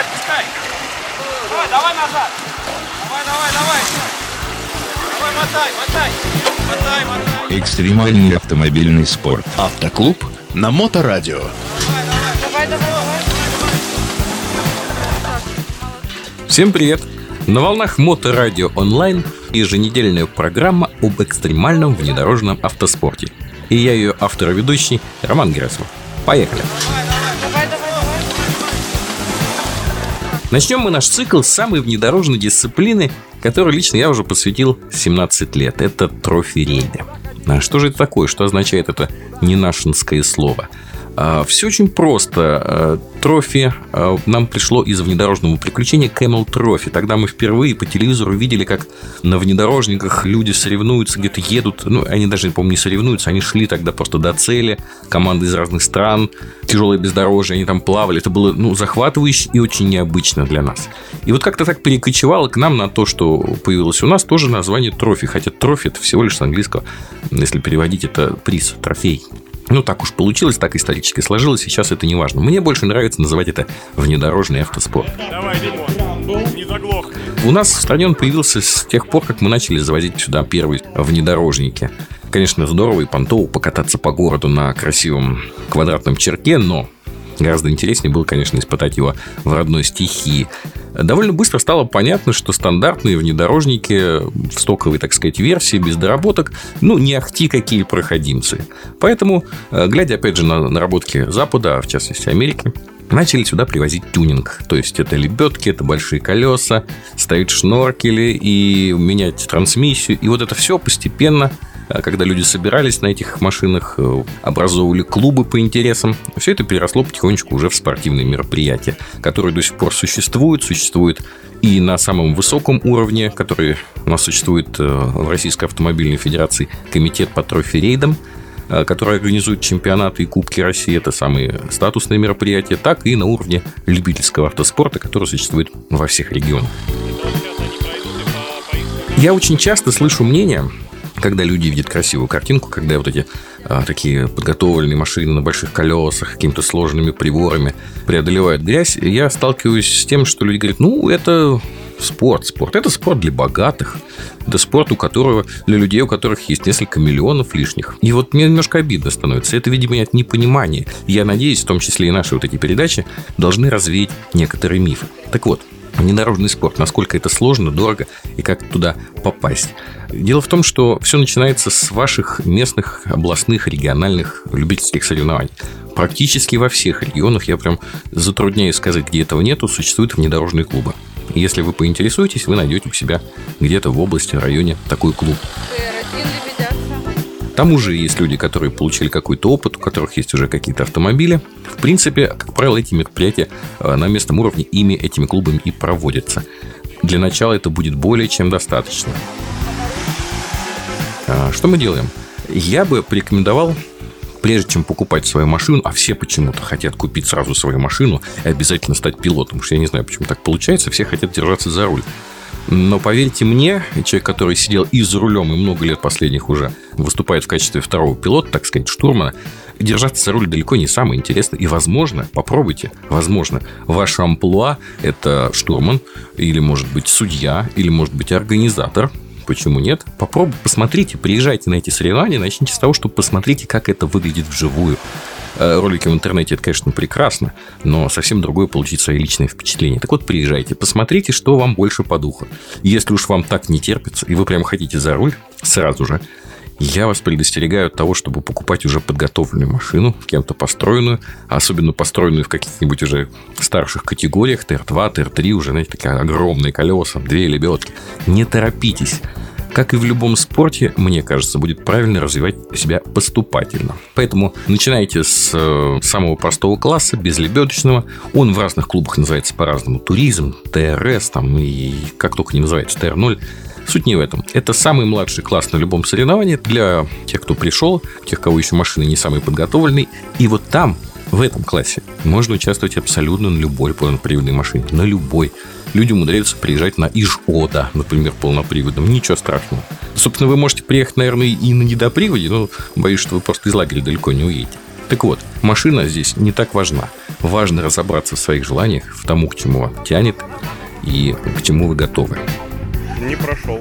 Давай, отпускай. Давай, давай назад. Давай, давай, давай. Давай, мотай, мотай. Мотай, мотай. Экстремальный автомобильный спорт. Автоклуб на Моторадио. Давай, давай, давай. Всем привет! На волнах Моторадио онлайн еженедельная программа об экстремальном внедорожном автоспорте. И я ее автор и ведущий Роман Герасимов. Поехали! Давай, Начнем мы наш цикл с самой внедорожной дисциплины, которой лично я уже посвятил 17 лет. Это трофи-рейды. А что же это такое? Что означает это ненашинское слово? Все очень просто. А, Трофи а, нам пришло из внедорожного приключения Camel Trophy. Тогда мы впервые по телевизору видели, как на внедорожниках люди соревнуются, где-то едут. Ну, они даже, помню, не соревнуются, они шли тогда просто до цели. Команды из разных стран, тяжелое бездорожье, они там плавали. Это было ну, захватывающе и очень необычно для нас. И вот как-то так перекочевало к нам на то, что появилось у нас тоже название трофи. Хотя трофи это всего лишь с английского, если переводить, это приз, трофей. Ну, так уж получилось, так исторически сложилось, сейчас это не важно. Мне больше нравится называть это внедорожный автоспорт. Давай, Димон, не заглохни. У нас в стране он появился с тех пор, как мы начали завозить сюда первые внедорожники. Конечно, здорово и понтово покататься по городу на красивом квадратном черке, но Гораздо интереснее было, конечно, испытать его в родной стихии. Довольно быстро стало понятно, что стандартные внедорожники в стоковой, так сказать, версии, без доработок, ну, не ахти какие проходимцы. Поэтому, э, глядя, опять же, на наработки Запада, а в частности Америки, начали сюда привозить тюнинг. То есть, это лебедки, это большие колеса, ставить шноркели и менять трансмиссию. И вот это все постепенно когда люди собирались на этих машинах, э, образовывали клубы по интересам. Все это переросло потихонечку уже в спортивные мероприятия, которые до сих пор существуют, существуют и на самом высоком уровне, который у нас существует э, в Российской автомобильной федерации комитет по трофи-рейдам, э, который организует чемпионаты и Кубки России, это самые статусные мероприятия, так и на уровне любительского автоспорта, который существует во всех регионах. Я очень часто слышу мнение, когда люди видят красивую картинку, когда вот эти а, такие подготовленные машины на больших колесах, какими-то сложными приборами преодолевают грязь, я сталкиваюсь с тем, что люди говорят, ну, это спорт, спорт. Это спорт для богатых. Это спорт, у которого, для людей, у которых есть несколько миллионов лишних. И вот мне немножко обидно становится. Это, видимо, от непонимания. Я надеюсь, в том числе и наши вот эти передачи, должны развеять некоторые мифы. Так вот, внедорожный спорт, насколько это сложно, дорого и как туда попасть. Дело в том, что все начинается с ваших местных, областных, региональных любительских соревнований. Практически во всех регионах, я прям затрудняюсь сказать, где этого нету, существуют внедорожные клубы. Если вы поинтересуетесь, вы найдете у себя где-то в области, в районе такой клуб. ТР-1 лебедятся. Там уже есть люди, которые получили какой-то опыт, у которых есть уже какие-то автомобили. В принципе, как правило, эти мероприятия э, на местном уровне ими, этими клубами и проводятся. Для начала это будет более чем достаточно. А, Что мы делаем? Я бы порекомендовал прежде чем покупать свою машину, а все почему-то хотят купить сразу свою машину и обязательно стать пилотом, потому что я не знаю, почему так получается, все хотят держаться за руль. Но поверьте мне, человек, который сидел и за рулем, и много лет последних уже выступает в качестве второго пилота, так сказать, штурмана, держаться за руль далеко не самое интересное. И, возможно, попробуйте, возможно, ваше амплуа – это штурман, или, может быть, судья, или, может быть, организатор – почему нет? Попробуйте, посмотрите, приезжайте на эти соревнования, начните с того, что посмотрите, как это выглядит вживую. Э, Ролики в интернете это, конечно, прекрасно, но совсем другое получить свои личные впечатления. Так вот, приезжайте, посмотрите, что вам больше по духу. Если уж вам так не терпится, и вы прям хотите за руль, сразу же, я вас предостерегаю от того, чтобы покупать уже подготовленную машину, кем-то построенную, особенно построенную в каких-нибудь уже старших категориях, ТР-2, ТР-3, уже, знаете, такие огромные колеса, две лебедки. Не торопитесь. Как и в любом спорте, мне кажется, будет правильно развивать себя поступательно. Поэтому начинайте с э, самого простого класса, без лебедочного. Он в разных клубах называется по-разному. Туризм, ТРС, там, и как только не называется, ТР-0. Суть не в этом. Это самый младший класс на любом соревновании для тех, кто пришел, тех, кого еще машины не самые подготовленные. И вот там, в этом классе, можно участвовать абсолютно на любой полноприводной машине. На любой. Люди умудряются приезжать на Иж-Ода, например, полноприводом. Ничего страшного. Собственно, вы можете приехать, наверное, и на недоприводе, но боюсь, что вы просто из лагеря далеко не уедете. Так вот, машина здесь не так важна. важно разобраться в своих желаниях, в тому, к чему тянет и к чему вы готовы. Не прошел.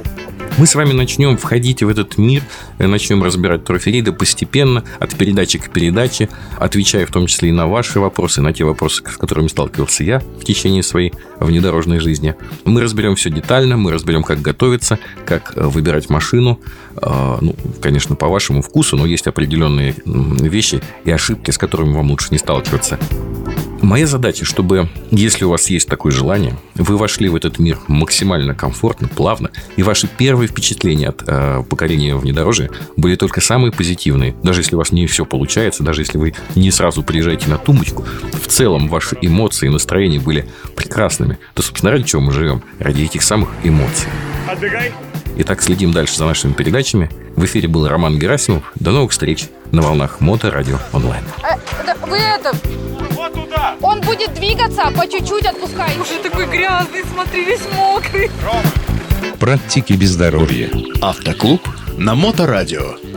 Мы с вами начнем входить в этот мир, э, начнем разбирать трофериды постепенно, от передачи к передаче, отвечая в том числе и на ваши вопросы, на те вопросы, с которыми сталкивался я в течение своей внедорожной жизни. Мы разберем все детально, мы разберем, как готовиться, как э, выбирать машину. Э, Ну, конечно, по вашему вкусу, но есть определенные вещи и ошибки, с которыми вам лучше не сталкиваться. Моя задача, чтобы, если у вас есть такое желание, вы вошли в этот мир максимально комфортно, плавно, и ваши первые впечатления от э, покорения внедорожья были только самые позитивные. Даже если у вас не все получается, даже если вы не сразу приезжаете на тумбочку, в целом ваши эмоции и настроения были прекрасными. То, собственно, ради чего мы живем? Ради этих самых эмоций. Отбегай. Итак, следим дальше за нашими передачами. В эфире был Роман Герасимов. До новых встреч на волнах Моторадио онлайн. Э, да вы это, Туда. он будет двигаться, по чуть-чуть отпускай. Уже такой грязный, смотри, весь мокрый. Практики бездоровья. Автоклуб на Моторадио.